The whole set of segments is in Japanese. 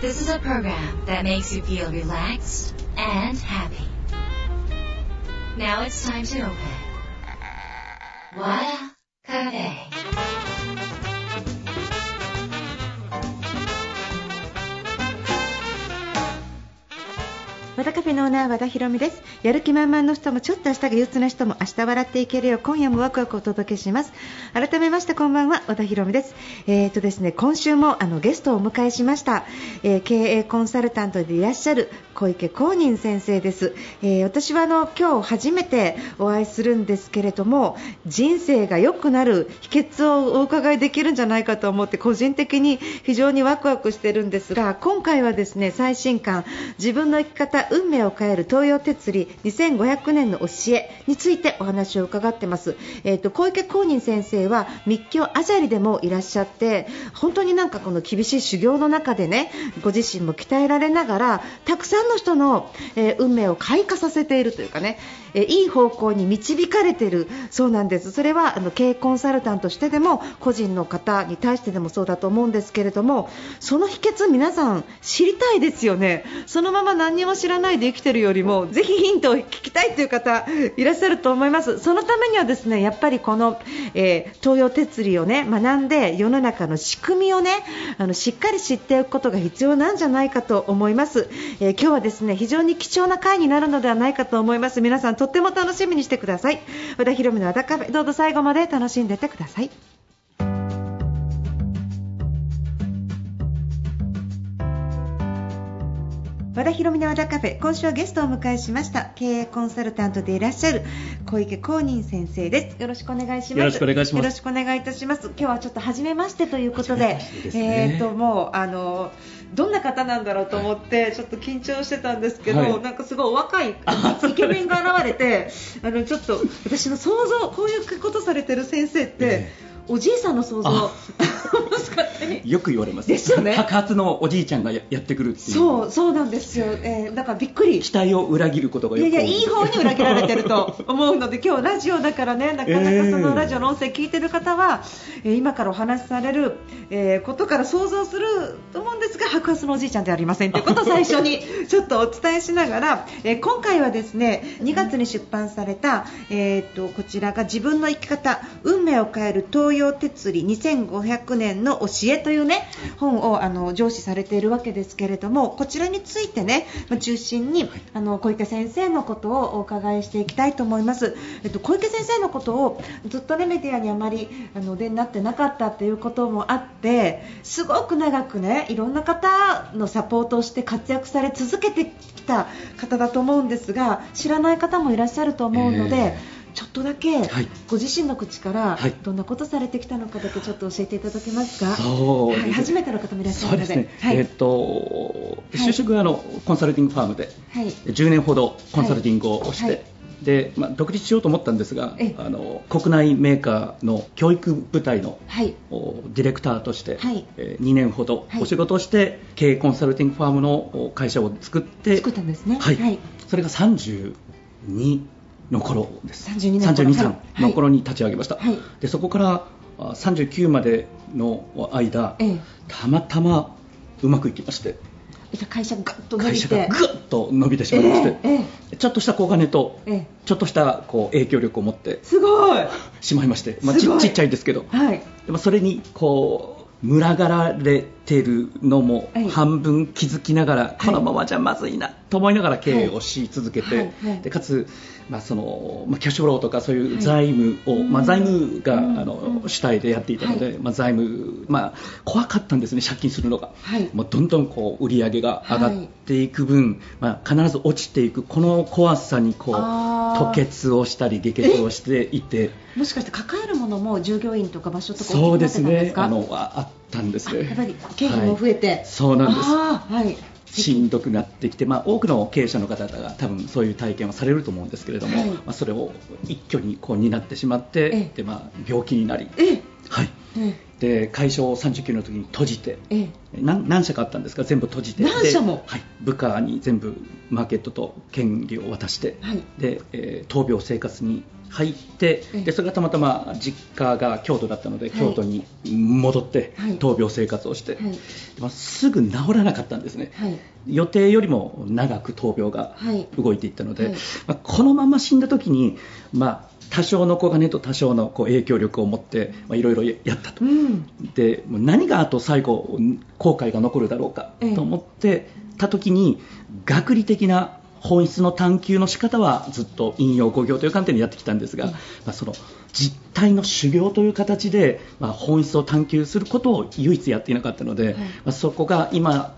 This is a program that makes you feel relaxed and happy. Now it's time to open. Wada フェのオーナー和田博美です。やる気満々の人もちょっと明日が憂鬱な人も明日笑っていけるよう今夜もワクワクお届けします。改めましてこんばんは和田博美です。えーとですね今週もあのゲストをお迎えしました、えー経営コンサルタントでいらっしゃる小池公認先生です、えー私はあの今日初めてお会いするんですけれども人生が良くなる秘訣をお伺いできるんじゃないかと思って個人的に非常にワクワクしてるんですが今回はですね最新刊自分の生き方運命を変える東洋哲理2500年の教えについてお話を伺ってます、えー、と小池公認先生は密教アジャリでもいらっしゃって本当になんかこの厳しい修行の中でねご自身も鍛えられながらたくさんの人の、えー運命を開花させているというかね、えーいい方向に導かれているそうなんです。それはあの経営コンサルタントとしてでも個人の方に対してでもそうだと思うんですけれどもその秘訣皆さん知りたいですよね。そのまま何も知らないで生きてるよりもぜひヒントを聞きたいという方いらっしゃると思います。そのためにはですねやっぱりこの、えー東洋哲理をね学んで世の中の仕組みをねあのしっかり知っておくことが必要なんじゃないかと思います、えー今日はですね非常に貴重な回になるのではないかと思います。皆さんとっても楽しみにしてください。和田博美の和田カフェどうぞ最後まで楽しんでてください。和田博美の和田カフェ今週はゲストをお迎えしました経営コンサルタントでいらっしゃる小池公認先生です。よろしくお願いします。よろしくお願いします。よろしくお願いいたします。今日はちょっと初めましてということでね。えーともうあのどんな方なんだろうと思ってちょっと緊張してたんですけど、はい。なんかすごいお若いイケメンが現れて あのちょっと私の想像こういうことされてる先生って、えおじいさんの想像あ勝手によく言われます。ですよね。白髪のおじいちゃんがややってくるっていう。そうそうなんですよ、えーだからびっくり。期待を裏切ることがい。やいや、いい方に裏切られてると思うので、今日ラジオだからね、なかなかそのラジオの音声聞いてる方は、えー今からお話しされる、えーことから想像すると思うんですが、白髪のおじいちゃんではありませんということを最初に ちょっとお伝えしながら、えー今回はですね、2月に出版された、えーとこちらが自分の生き方、運命を変える東洋哲理2500年の教えというね、本をあの上司されているわけですけれども、こちらについてね、中心に、あの小池先生のことをお伺いしていきたいと思います。えっと小池先生のことをずっとねメディアにあまりあのお出になってなかったっていうこともあって、すごく長くねいろんな方のサポートをして活躍され続けてきた方だと思うんですが、知らない方もいらっしゃると思うので。えちょっとだけはいご自身の口からはいどんなことされてきたのかだけちょっと教えていただけますか？そうはい、初めての方もいらっしゃるので。そうですね、はい。えっと就職はあのコンサルティングファームではい。10年ほどコンサルティングをして、はいでまあ、独立しようと思ったんですがええあの国内メーカーの教育部隊のはい。おディレクターとして、はいえ2年ほどはいお仕事をして、経営コンサルティングファームのお会社を作って作ったんですね。はいはい。それが32の頃です。32年頃。32歳はい。の頃に立ち上げました、はい。でそこからあ39までの間、ええ。たまたまうまくいきまして会社がガッと伸びて。会社がぐっと伸びてしまいまして、ええちょっとした小金と、ええ。ちょっとしたこう影響力を持ってすごい。しまいまして、まあ、ちっちゃいですけど、はい。でもそれにこう群がられてるのもはい。半分気づきながら、い。このままじゃまずいなと思いながら経営をし続けて、はい。はい。でかつ、まあそのまあ、キャッシュフローとかそういうはい財務を、うんまあ、財務が、うん。あのうん主体でやっていたので、はまあ、財務、まあ、怖かったんですね、借金するのが。はい。もうどんどんこう売り上げが上がってい。く分、まあ、必ず落ちていくこの怖さにこう吐血をしたり下血をしていてもしかして抱えるものも従業員とか場所とかそうですねあのあたんですやっぱり経費も増えて、そうなんです。はい。しんどくなってきて、まあ、多くの経営者の方々が多分そういう体験をされると思うんですけれども、はい。まあ、それを一挙にこう担ってしまって、ええ。でまあ、病気になり、えはい、えで会社を39の時に閉じてええ。何何社かあったんですが全部閉じて。何社も。ではい、部下に全部マーケットと権利を渡して、はい。でえー闘病生活に入って、ええでそれがたまたま実家が京都だったので、はい。京都に戻ってはい。闘病生活をして、すぐ治らなかったんですね、はい。予定よりも長く闘病がはい。動いていったので、このまま死んだ時に、まあ、多少の小金と多少のこう影響力を持ってまあいろいろやったと。うん。でもう何があと最後後悔が残るだろうかええと思ってた時に学理的な本質の探求の仕方はずっと引用語行という観点でやってきたんですが、ええまあ、その実体の修行という形で、まあ、本質を探求することを唯一やっていなかったので、はい。まあ、そこが今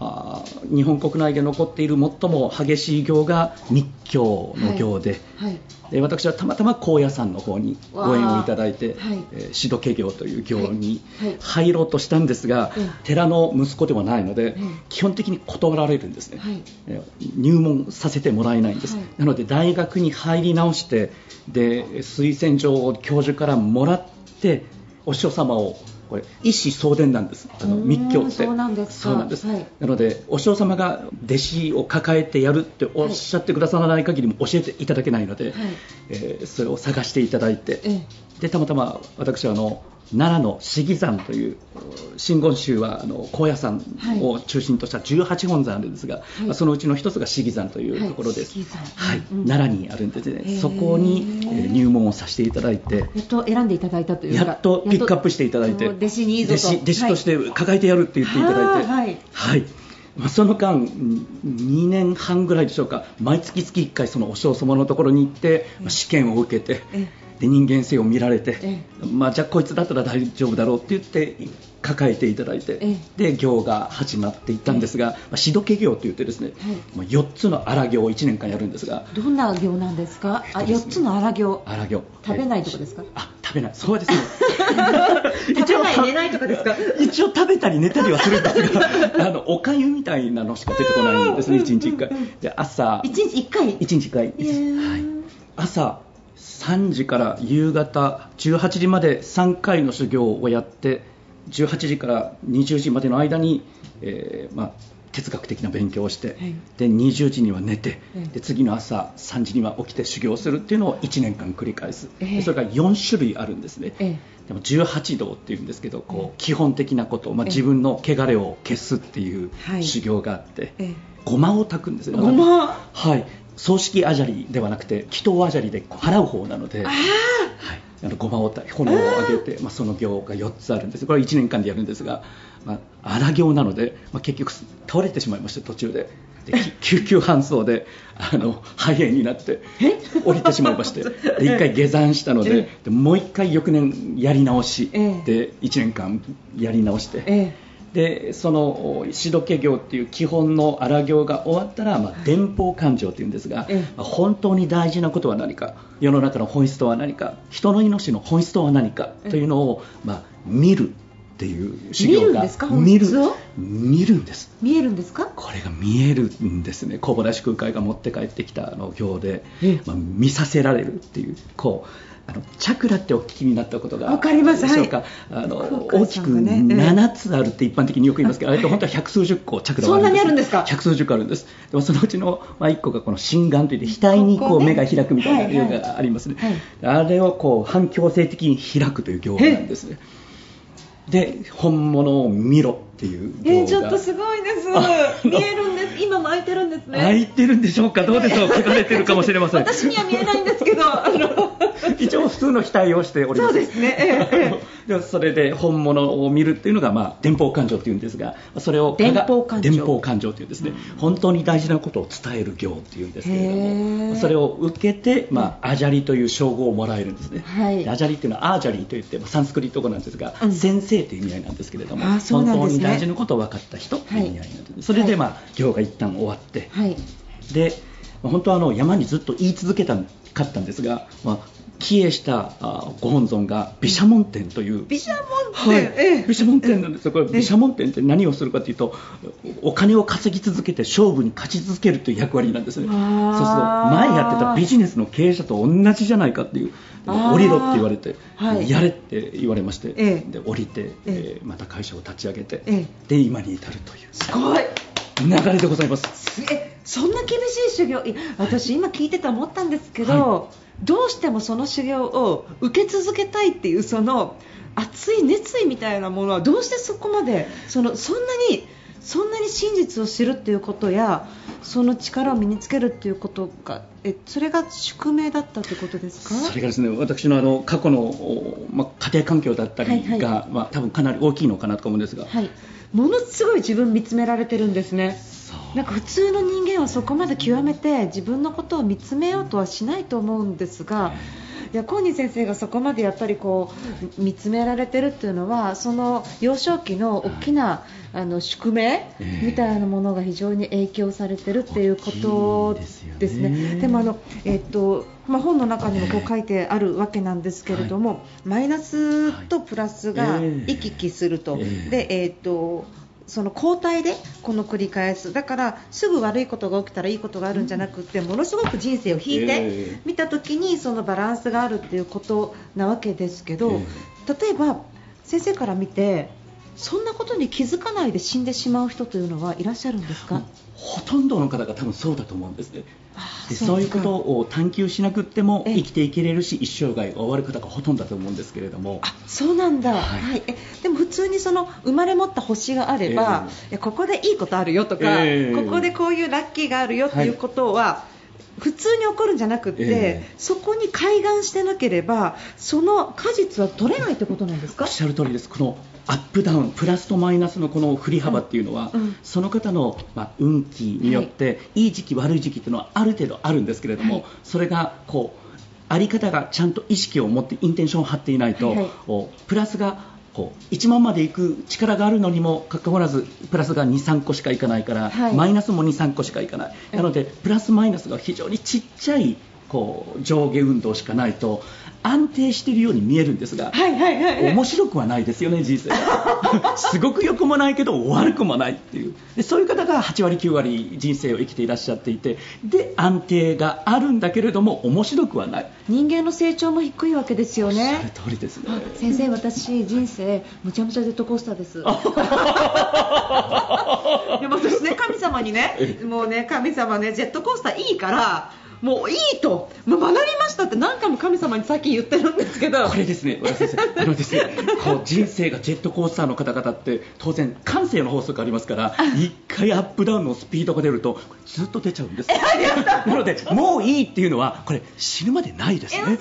日本国内で残っている最も激しい行が密教の行で。はい。で私はたまたま高野山の方にご縁をいただいて、えー指導家業という行に入ろうとしたんですが、ええ寺の息子ではないので、ええ基本的に断られるんですね、はい。えー入門させてもらえないんです、はい。なので大学に入り直してで推薦状を教授からもらってお師匠様をこれ一子相伝なんです。あの密教って。そうなんです。かそうなんです。はい。なのでお師匠様が弟子を抱えてやるっておっしゃってくださらない限りも教えていただけないので、はい。えーそれを探していただいて、えでたまたま私はあの奈良の四季山という真言宗はあの高野山を中心とした18本山あるんですが、い。まあそのうちの一つが四季山というところです、はいはい。うん。奈良にあるんですへねー。そこに、えー入門をさせていただいてやっと選んでいただいたというかやっとピックアップしていただいて弟子にいいぞと。弟子弟子として抱えてやるって言っていただいて、はい。はい。まあその間、2年半ぐらいでしょうか、毎月月1回、そのお嬢様のところに行って、まあ試験を受けてえ、で人間性を見られてえ、まあ、じゃあ、こいつだったら大丈夫だろうって言って、抱えていただいてえ、で行が始まっていったんですが、まあ、しどけ行といって、ですね、はい。まあ4つの荒行を1年間やるんですが、どんな行なんですか？あえっとですね。四つの荒行。荒行。食べないとこですか？あ食べない、そうですね。食べない寝ないとかですか？一応食べたり寝たりはするんですが、あのおかゆみたいなのしか出てこないんですね、1日1回。で朝。一日一回？一日1回はい、朝3時から夕方18時まで3回の修行をやって18時から20時までの間に、えーまあ、哲学的な勉強をして、はい。で20時には寝て、ええで次の朝3時には起きて修行するっていうのを1年間繰り返す、ええ。でそれが4種類あるんですね、えでも18道っていうんですけどこうええ基本的なこと、まあ、ええ。自分の汚れを消すっていうはい。修行があって、え。ごまを炊くんですよ。ごま？はい葬式あじゃりではなくて祈祷あじゃりで払う方なので、はい、あのごまを炎を上げて、まあ、その行が4つあるんです。これは1年間でやるんですが、まあ、荒行なので、まあ、結局倒れてしまいまして途中で。でき救急搬送であの肺炎になって降りてしまいまして。で1回下山したのででもう1回翌年やり直し、ええ。で1年間やり直して。えでそのしどけ行っていう基本の荒行が終わったら、まあ、伝法感情というんですが、ええ。まあ本当に大事なことは何か世の中の本質とは何か人の命の本質とは何かというのを、まあ、見るっていう修行が見るんですか本見るんです。見えるんですか？これが見えるんですね。小林空海が持って帰ってきたあの行でええ、まあ、見させられるっていうこうあのチャクラってお聞きになったことがわかります。でしょうか、あの大空きく海さんがねええ。7つあるって一般的によく言いますけど、あれって本当は百数十個チャクラがそんなにあるんですか？百数十個あるんです。でもそのうちの、まあ、1個がこの心眼といって額にこう目が開くみたいなはいはい行がありますね、はい。あれをこう反強制的に開くという行なんですね。で本物を見ろっていうえー、ちょっとすごいです。あ見えるんです。今も開いてるんですね。開いてるんでしょうか？どうでしょう？書かれてるかもしれません。私には見えないんですけど。あ の一応普通の額をしております。そうですね。えええでそれで本物を見るっていうのが、まあ、伝法感情っていうんですがそれを伝法感情。伝法感情っていうんですね。本当に大事なことを伝える行っていうんですけれどへもー。それを受けて、まあ、アジャリという称号をもらえるんですね、はい。でアジャリっていうのはアージャリといってまあサンスクリット語なんですが、うん。先生という意味合いなんですけれどもあそうなんですね。本当に大事なことを分かった人とい。う意味合いそれで、まあ、行が一旦終わって、はい。でまあ本当はあの山にずっと言い続けたかったんですが、まあ、帰依したあご本尊が毘沙門天という、毘沙門はい。天、ええ。毘沙門天なんですよ、これ毘沙門天って何をするかというと、お金を稼ぎ続けて勝負に勝ち続けるという役割なんですね、そうすると前やってたビジネスの経営者と同じじゃないかっていう、降りろって言われて、はい。やれって言われまして、ええ。で降りて、ええ。ーまた会社を立ち上げて、えで今に至るという。すごい。流れでございます。え。そんな厳しい修行私今聞いてて思ったんですけど、はどうしてもその修行を受け続けたいっていうその熱い熱意みたいなものはどうしてそこまでそのそんなにそんなに真実を知るっていうことやその力を身につけるっていうことがえそれが宿命だったってことですか？それがですね私のあの過去の、ま家庭環境だったりが、はいはい、まあ、多分かなり大きいのかなと思うんですが、はい、ものすごい自分見つめられてるんですね。なんか普通の人間はそこまで極めて自分のことを見つめようとはしないと思うんですが、いやコーニー先生がそこまでやっぱりこう見つめられてるっていうのはその幼少期の大きなあの宿命みたいなものが非常に影響されてるっていうことですね。でもあのえっとまあ、本の中にもこう書いてあるわけなんですけれども、はい、マイナスとプラスが行き来すると、でえっとその交代でこの繰り返す。だからすぐ悪いことが起きたらいいことがあるんじゃなくてものすごく人生を引いて見た時にそのバランスがあるっていうことなわけですけど例えば先生から見てそんなことに気づかないで死んでしまう人というのはいらっしゃるんですか？ほとんどの方が多分そうだと思うんですね。でそういうことを探求しなくても生きていけれるし一生涯が終わる方がほとんどだと思うんですけれども。あそうなんだ、はい、はい、えでも普通にその生まれ持った星があれば、えー、ここでいいことあるよとか、えー、ここでこういうラッキーがあるよっていうことは、はい普通に起こるんじゃなくて、えー、そこに開眼してなければその果実は取れないってことなんですか？おっしゃる通りです。このアップダウンプラスとマイナスのこの振り幅っていうのは、うん。うん、その方の、まあ、運気によって、はい、いい時期悪い時期っていうのはある程度あるんですけれども、はい、それがこうあり方がちゃんと意識を持ってインテンションを張っていないと、はいはい、プラスがこう1万までいく力があるのにもかかわらずプラスが2、3個しかいかないから、はい、マイナスも2、3個しかいかない。なのでプラスマイナスが非常にちっちゃいこう上下運動しかないと安定しているように見えるんですが、はいはいはい、面白くはないですよね、人生 すごく良くもないけど悪くもないっていう。でそういう方が8割、9割人生を生きていらっしゃっていてで安定があるんだけれども面白くはない。人間の成長も低いわけですよね。おっしゃる通りですね。先生、私、人生むちゃむちゃジェットコースターです。でも私ね神様にねもうね神様ねジェットコースターいいからもういいと、もう学びましたって何回も神様にさっき言ってるんですけど。これですね、先生あのですねこう人生がジェットコースターの方々って当然、感性の法則ありますから 1回アップダウンのスピードが出るとずっと出ちゃうんですなので、もういいっていうのはこれ死ぬまでないですね。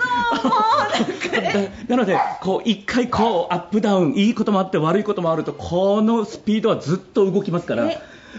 なのでこう1回こうアップダウンいいこともあって悪いこともあるとこのスピードはずっと動きますから。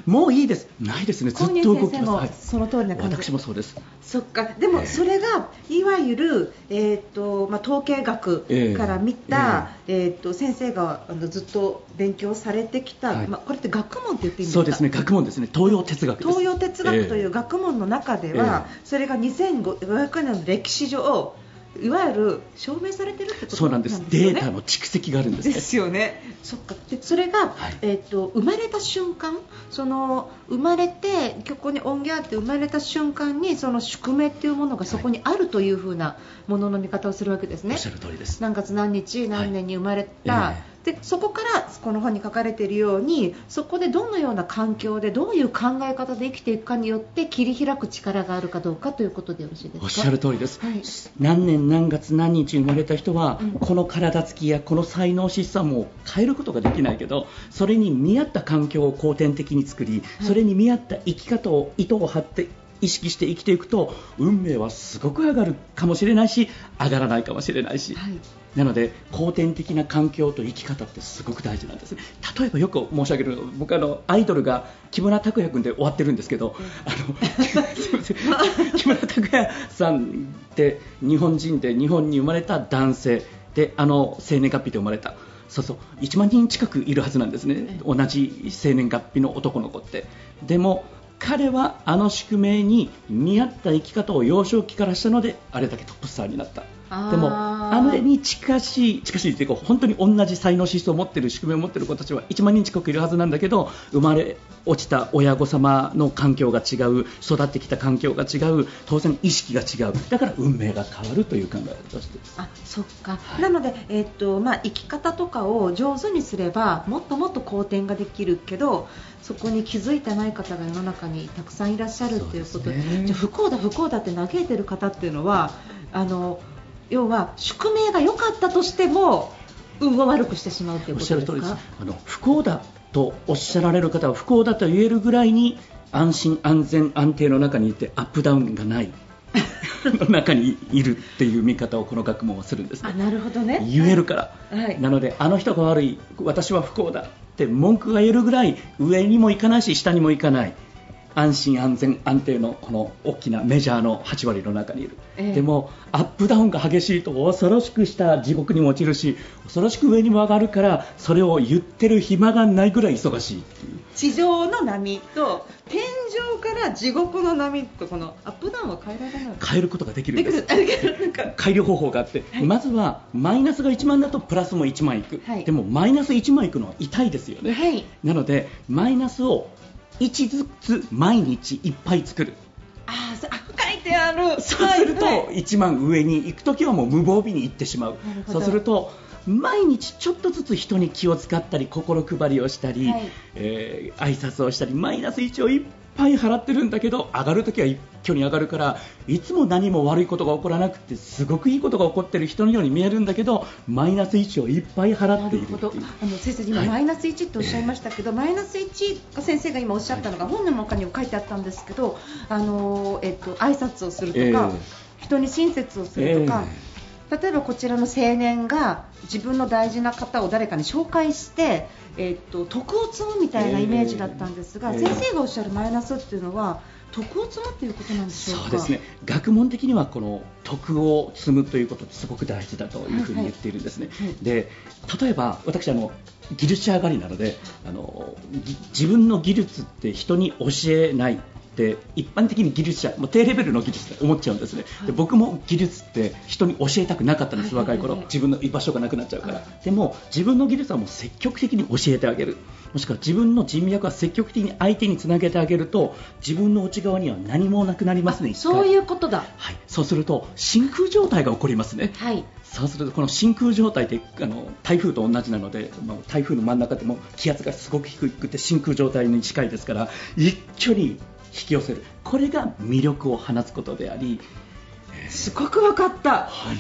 もういいです、ないですね、ずっと動きます。その通りな感じ。私もそうです。そっか、でもそれが、いわゆる、えっ、ー、と、まあ、統計学から見た、えー、えー、と先生があのずっと勉強されてきた、はい、まあ、これって学問って言っていいんですか？そうですね、学問ですね、東洋哲学東洋哲学という学問の中では、えー、それが2500年の歴史上。いわゆる証明されてるってことそうなんです、ね、データの蓄積があるんです、ね、ですよね。そっか。でそれが、はい、えっ、ー、と生まれた瞬間、その生まれてここに音源あって生まれた瞬間にその宿命っていうものがそこにあるというふうなものの見方をするわけですね。おっしゃる通りです。何月何日何年に生まれた。はいえーでそこからこの本に書かれているようにそこでどのような環境でどういう考え方で生きていくかによって切り開く力があるかどうかということでよろしいですか？おっしゃる通りです、はい、何年何月何日生まれた人は、うん、この体つきやこの才能資産も変えることができないけどそれに見合った環境を後天的に作り、それに見合った生き方を糸を張って意識して生きていくと運命はすごく上がるかもしれないし上がらないかもしれないし、はい、なので後天的な環境と生き方ってすごく大事なんです例えばよく申し上げる僕あのアイドルが木村拓哉君で終わってるんですけど、うん、あの 木村拓哉さんって日本人で日本に生まれた男性であの生年月日で生まれた。そうそう。1万人近くいるはずなんですね、同じ生年月日の男の子って。でも彼はあの宿命に見合った生き方を幼少期からしたのであれだけトップスターになった。でもあれに近しい近しいっていうか本当に同じ才能資質を持っている仕組みを持っている子たちは1万人近くいるはずなんだけど生まれ落ちた親御様の環境が違う育ってきた環境が違う当然意識が違う。だから運命が変わるという考えとしてあそっか、はい、なので、えー、っとまあ、生き方とかを上手にすればもっともっと好転ができるけどそこに気づいてない方が世の中にたくさんいらっしゃるということで、ね、じゃ不幸だ、不幸だって嘆いてる方っていうのはあの要は宿命が良かったとしても運を悪くしてしまうということですか？あの不幸だとおっしゃられる方は不幸だと言えるぐらいに安心安全安定の中にいてアップダウンがない。の 中にいるっていう見方をこの学問はするんです、ね、あなるほどね。言えるから、はい、なのであの人が悪い私は不幸だって文句が言えるぐらい上にも行かないし下にも行かない安心安全安定のこの大きなメジャーの8割の中にいる、えー、でもアップダウンが激しいと恐ろしくした地獄にも落ちるし恐ろしく上にも上がるからそれを言ってる暇がないぐらい忙しい地上の波と天井から地獄の波とこのアップダウンは変えられない。変えることができるんです。改良方法があって、はい、まずはマイナスが1万だとプラスも1万いく、はい、でもマイナス1万いくのは痛いですよね、はい、なのでマイナスを1ずつ毎日いっぱい作る。ああ書いてある。そうすると1万上に行くときはもう無防備に行ってしまう。そうすると毎日ちょっとずつ人に気を使ったり心配りをしたり、はい、えー、挨拶をしたりマイナス1をいっぱい払ってるんだけど上がるときは一挙に上がるからいつも何も悪いことが起こらなくてすごくいいことが起こってる人のように見えるんだけどマイナス1をいっぱい払っているあの先生、今、はい、マイナス1っておっしゃいましたけど、マイナス1が先生が今おっしゃったのが、本の中にも書いてあったんですけどあの、えっと挨拶をするとか、えー、人に親切をするとか。えー例えばこちらの青年が自分の大事な方を誰かに紹介して、えー、っと徳を積むみたいなイメージだったんですが、えー、先生がおっしゃるマイナスっていうのは徳を積むっていうことなんでしょうか？そうですね。学問的にはこの徳を積むということってすごく大事だというふうに言っているんですね、はい。はい、で例えば私あの技術者上がりなのであの自分の技術って人に教えないって一般的に技術者もう低レベルの技術って思っちゃうんですね、はい、で僕も技術って人に教えたくなかったんです、若い頃。自分の居場所がなくなっちゃうから、でも自分の技術はもう積極的に教えてあげる。もしくは自分の人脈は積極的に相手につなげてあげると自分の内側には何もなくなりますねそういうことだ、はい、そうすると真空状態が起こりますね、はい、そうするとこの真空状態ってあの台風と同じなので、まあ、台風の真ん中でも気圧がすごく低くて真空状態に近いですから一挙に引き寄せる。これが魅力を放つことであり、すごく分かった、はい、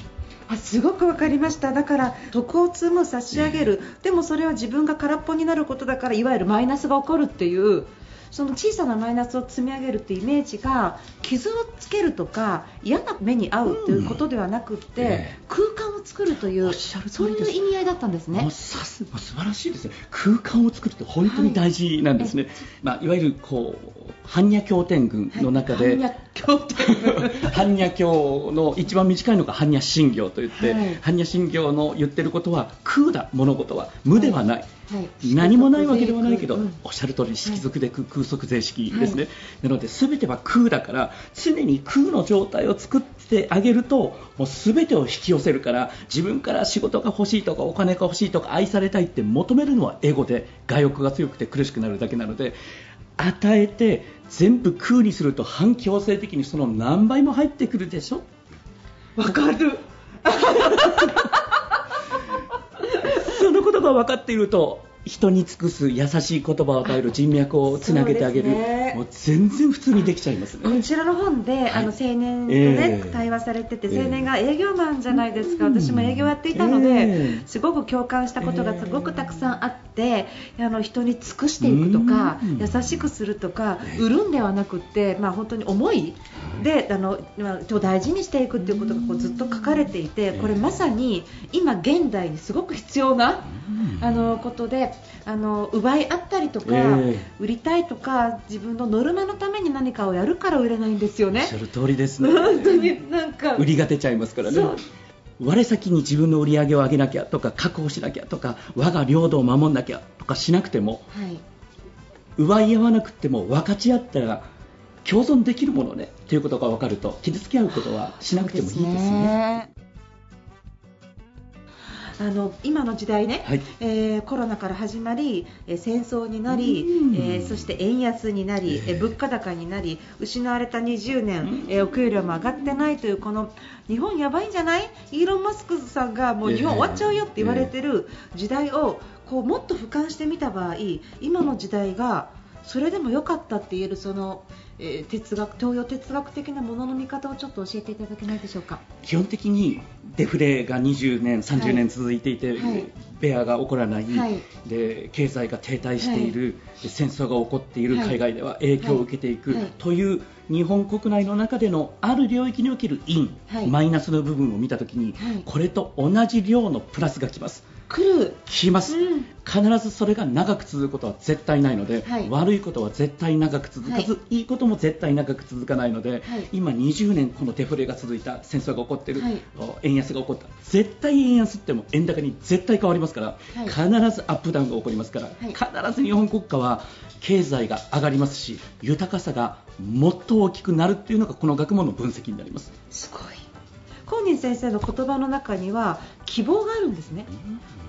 あすごく分かりました。だから徳を積む差し上げる、でもそれは自分が空っぽになることだからいわゆるマイナスが起こるっていうその小さなマイナスを積み上げるっていうイメージが傷をつけるとか嫌な目に遭うということではなくて、うん。えー、空間を作るというそういう意味合いだったんですね。さす素晴らしいですね。空間を作るって本当に大事なんですね。はい、まあ、いわゆるこう般若経典群の中で、はい、般若経の一番短いのが般若心経といって、はい、般若心経の言ってることは空だ物事は無ではない。はい、何もないわけではないけど、うん、おっしゃる通り色族で空,、空則税式ですね、はい、なので全ては空だから常に空の状態を作ってあげるともう全てを引き寄せるから自分から仕事が欲しいとかお金が欲しいとか愛されたいって求めるのはエゴで我欲が強くて苦しくなるだけなので与えて全部空にすると反強制的にその何倍も入ってくるでしょ？わかる。そのことが分かっていると人に尽くす優しい言葉を与える人脈をつなげてあげる、ね、もう全然普通にできちゃいますね。こちらの本で、はい、あの青年とね、えー、対話されてて青年が営業マンじゃないですか、えー、私も営業やっていたので、えー、すごく共感したことがすごくたくさんあって、あの人に尽くしていくとか、優しくするとか、売るんではなくて、まあ、本当に思いであの大事にしていくっていうことがこうずっと書かれていてこれまさに今現代にすごく必要なあのことであの奪い合ったりとか、えー、売りたいとか自分のノルマのために何かをやるから売れないんですよね。おっしゃる通りですね。本当になんか売りが出ちゃいますからね。我先に自分の売り上げを上げなきゃとか確保しなきゃとか我が領土を守んなきゃとかしなくても、はい、奪い合わなくても分かち合ったら共存できるものねということが分かると傷つけ合うことはしなくてもいいですね。あの今の時代ね、はい。えーコロナから始まり、えー戦争になりうん、えーそして円安になり、え物価高になり失われた20年、うん。えーお給料も上がってないというこの日本やばいんじゃない？イーロン・マスクさんがもう日本終わっちゃうよって言われてる時代をこうもっと俯瞰してみた場合今の時代がそれでも良かったって言えるその、えー哲学東洋哲学的なものの見方をちょっと教えていただけないでしょうか？基本的にデフレが20年、30年続いていて、はい。ベアが起こらない、はい。で経済が停滞している、で戦争が起こっているはい。海外では影響を受けていく、はい。はい。という日本国内の中でのある領域における陰、はい。マイナスの部分を見たときに、はい。これと同じ量のプラスがきます。来るきます、うん。必ずそれが長く続くことは絶対ないので、はい。悪いことは絶対長く続かず、、はい。いことも絶対長く続かないので、はい。今20年このデフレが続いた戦争が起こっている、はい。円安が起こった。絶対円安っても円高に絶対変わりますから、はい。必ずアップダウンが起こりますから、い。必ず日本国家は経済が上がりますし豊かさがもっと大きくなるっていうのがこの学問の分析になります。すごい。コー先生の言葉の中には希望があるんですね。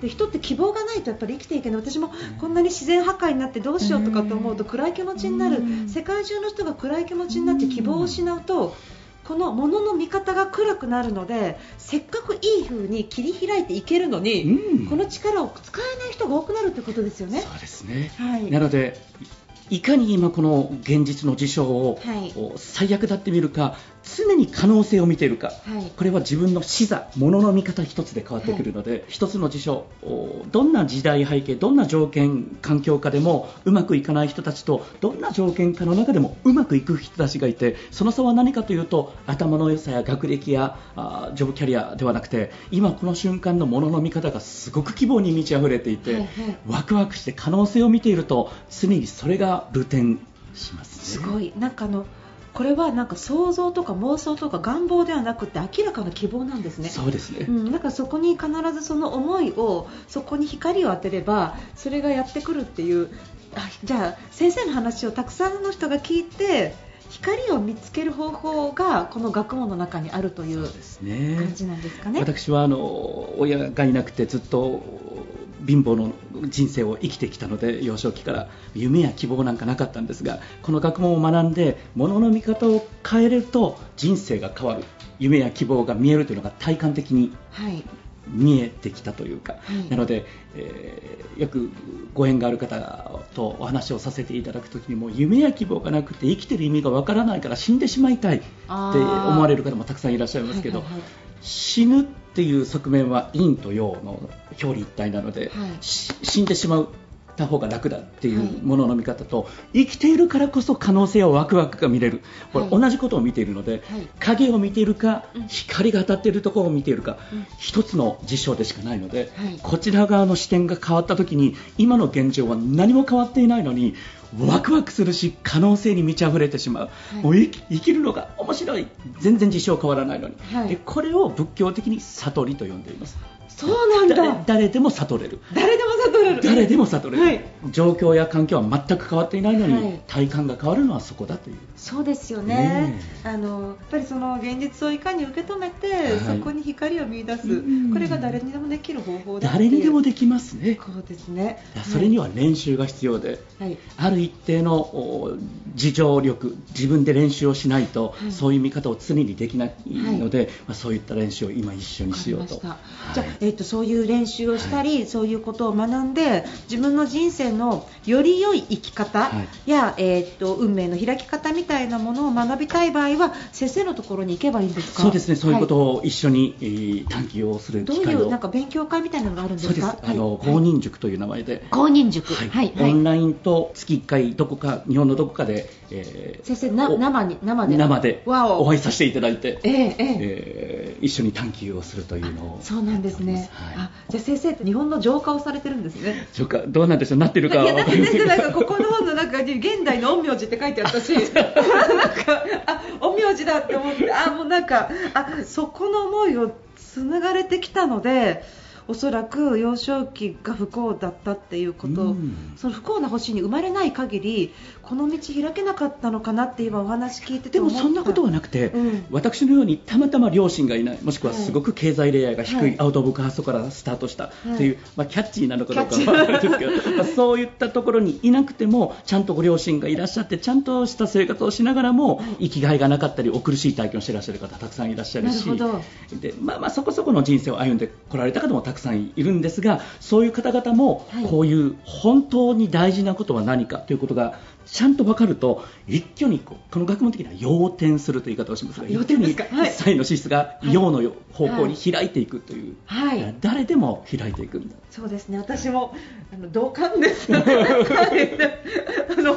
で人って希望がないとやっぱり生きていけない。私もこんなに自然破壊になってどうしようとかと思うと暗い気持ちになる。うん。世界中の人が暗い気持ちになって希望を失うとこの物の見方が暗くなるのでせっかくいい風に切り開いていけるのに、うん。この力を使えない人が多くなるってことですよね。そうですね、はい。なのでいかに今この現実の事象を、最悪だって見るか常に可能性を見ているか、はい。これは自分の視座物の見方一つで変わってくるので、一つの事象おどんな時代背景どんな条件環境下でもうまくいかない人たちとどんな条件下の中でもうまくいく人たちがいてその差は何かというと頭の良さや学歴やあジョブキャリアではなくて今この瞬間の物の見方がすごく希望に満ち溢れていて、はいはい。ワクワクして可能性を見ていると常にそれが流転しますね。すごい。なんかあのこれはなんか想像とか妄想とか願望ではなくて明らかな希望なんですね。そうですね、うん、なんかそこに必ずその思いをそこに光を当てればそれがやってくるっていうあじゃあ先生の話をたくさんの人が聞いて光を見つける方法がこの学問の中にあるという感じなんですかね。私はあの親がいなくてずっと貧乏の人生を生きてきたので幼少期から夢や希望なんかなかったんですがこの学問を学んで物の見方を変えると人生が変わる。夢や希望が見えるというのが体感的にはい。見えてきたというか、はい。なので、えーよくご縁がある方とお話をさせていただくときにも夢や希望がなくて生きてる意味がわからないから死んでしまいたいって思われる方もたくさんいらっしゃいますけど、はいはいはい。死ぬっていう側面は陰と陽の表裏一体なので、はい。し死んでしまった方が楽だっていはい。うものの見方と、生きているからこそ可能性やワクワクが見れる。これはい。同じことを見ているので、はい。影を見ているか、うん。光が当たっているところを見ているか、うん。一つの事象でしかないので、はい。こちら側の視点が変わった時に今の現状は何も変わっていないのにワクワクするし可能性に満ち溢れてしまう、はい。もう生きるのが面白い。全然事象変わらないのに、はい。でこれを仏教的に悟りと呼んでいますそうなんだ。誰誰でも悟れる。誰でも悟れる。誰でも悟れる、はい。状況や環境は全く変わっていないのに、はい。体感が変わるのはそこだという。そうですよね。ねあのやっぱりその現実をいかに受け止めて、はい。そこに光を見出す、うんこれが誰にでもできる方法だ誰にでもできますね。そうですね。それには練習が必要で、はい。ある一定のお自助力自分で練習をしないと、はい。そういう見方を常にできないので、まあ、そういった練習を今一緒にしようと。じゃあ、えっとそういう練習をしたり、そういうことを学んで自分の人生のより良い生き方はい。や、えっと運命の開き方みたいなものを学びたい場合は先生のところに行けばいいんですか？そうですね。そういうことはを一緒に、えー探求をするどういうなんか勉強会みたいなのがあるんでそうです。すかあの、はい。公認塾という名前で、公認塾。はい。はい。オンラインと月1回どこか日本のどこかで、えー先生なお生に生で。生で。わお。お会いさせていただいて、ええええ。えー一緒に探求をするというのを。そうなんですね、はい。あじゃあ先生って日本の浄化をされてるんですね。そうかどうなんでしょうなってるか いやだって先なんかここの本の中に現代の陰陽師って書いてあったし。なんかあ陰陽師だって思ってあもうなんかあそこの思いを紡がれてきたのでおそらく幼少期が不幸だったっていうこと、その不幸な星に生まれない限りこの道開けなかったのかなって今お話聞いててでもそんなことはなくて、うん、私のようにたまたま両親がいないもしくはすごく経済レイヤーが低い、はい、アウト・オブ・カーストからスタートしたっていう、はい、まあ、キャッチーなのかどうかは分からないですけど、まあ、そういったところにいなくてもちゃんとご両親がいらっしゃってちゃんとした生活をしながらも生きがいがなかったりお苦しい体験をしていらっしゃる方たくさんいらっしゃるしで、まあ、まあそこそこの人生を歩んでこられた方もたくさんいるんですがそういう方々もこういう本当に大事なことは何かということがちゃんと分かると一挙にここの学問的には要点するという言い方をしますが一挙に一切の資質が陽の方向に開いていくという、はい、誰でも開いていくんだ。そうですね。私もあの同感です。あの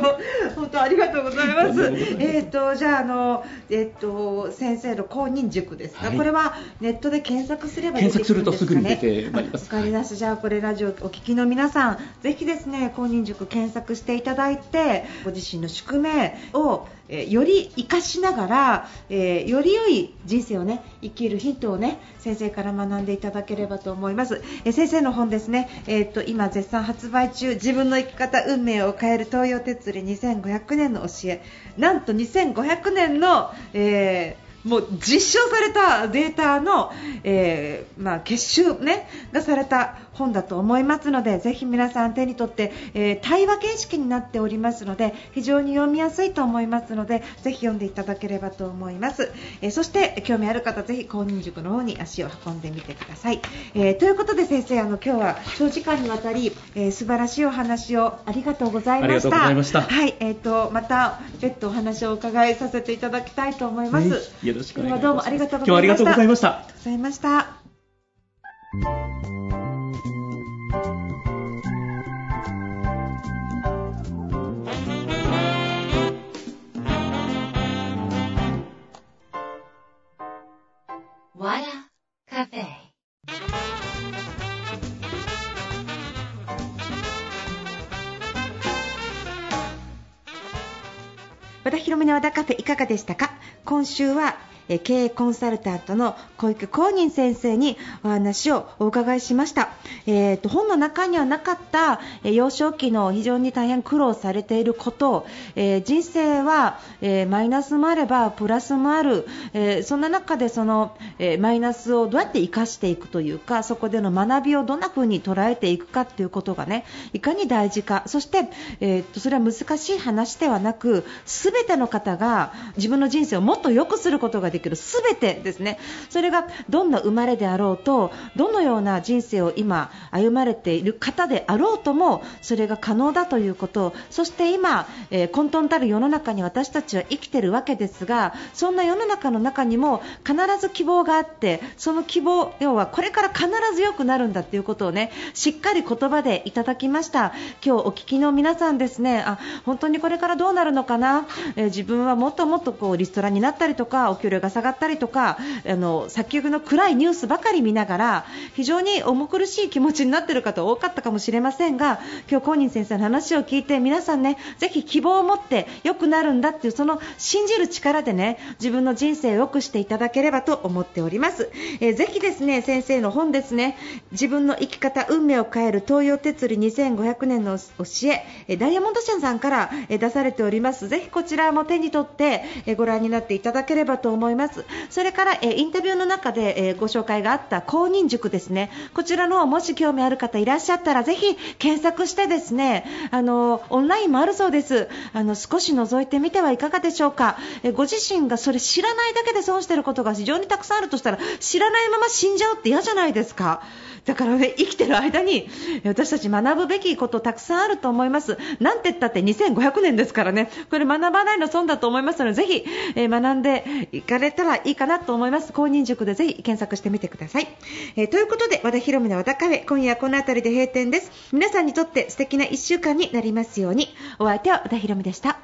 本当ありがとうございます。えっ、とじゃああのえっ、ー、と先生の公認塾ですか、はい、これはネットで検索すれば検索するとすぐに出てまいります。わかりますじゃあこれラジオお聞きの皆さんぜひですね公認塾検索していただいてご自身の宿命をえー、より生かしながら、えー、より良い人生をね生きるヒントをね先生から学んでいただければと思います、えー、先生の本ですね、えー、っと今絶賛発売中。自分の生き方運命を変える東洋哲理2500年の教え。なんと2500年の、えーもう実証されたデータの、えー、まあ、結集、ね、がされた本だと思いますのでぜひ皆さん手に取って、えー、対話形式になっておりますので非常に読みやすいと思いますのでぜひ読んでいただければと思います、えー、そして興味ある方ぜひ公認塾の方に足を運んでみてください、えということで先生あの今日は長時間にわたり、えー、素晴らしいお話をありがとうございました。はい、えーと、また別途お話をお伺いさせていただきたいと思います、よろしくお願いします。どうもありがとうございました。今日はありがとうございました。ありがとうございました和田広美の和田カフェいかがでしたか今週はえ経営コンサルタントの小池公認先生にお話をお伺いしました、えーと、本の中にはなかった、え幼少期の非常に大変苦労されていることを、えー、人生は、えー、マイナスもあればプラスもある、えー、そんな中でその、えマイナスをどうやって生かしていくというかそこでの学びをどんな風に捉えていくかということがねいかに大事か。そして、えーと、それは難しい話ではなく全ての方が自分の人生をもっと良くすることができる全てですね。それがどんな生まれであろうとどのような人生を今歩まれている方であろうともそれが可能だということ。そして今、えー、混沌たる世の中に私たちは生きているわけですがそんな世の中の中にも必ず希望があってその希望要はこれから必ず良くなるんだということをねしっかり言葉でいただきました。今日お聞きの皆さんですね。あ本当にこれからどうなるのかな、えー、自分はもっともっとこうリストラになったりとかお給料が下がったりとかあの先行きの暗いニュースばかり見ながら非常に重苦しい気持ちになっている方多かったかもしれませんが今日、公認先生の話を聞いて皆さんねぜひ希望を持って良くなるんだっていうその信じる力でね自分の人生を良くしていただければと思っております、えー、ぜひですね先生の本ですね自分の生き方運命を変える東洋哲理2500年の教えダイヤモンド社さんから出されております。ぜひこちらも手に取ってご覧になっていただければと思います。ます。それから、えインタビューの中で、えご紹介があった公認塾ですね。こちらのもし興味ある方いらっしゃったらぜひ検索してですねあのオンラインもあるそうです。あの少し覗いてみてはいかがでしょうか、えご自身がそれ知らないだけで損してることが非常にたくさんあるとしたら知らないまま死んじゃうって嫌じゃないですか。だからね生きてる間に私たち学ぶべきことたくさんあると思います。なんて言ったって2500年ですからね。これ学ばないの損だと思いますのでぜひ、え学んでいかれたらいいかなと思います。公認塾でぜひ検索してみてください、えー、ということで和田博美の和田カフェ今夜この辺りで閉店です。皆さんにとって素敵な1週間になりますように。お相手は和田博美でした。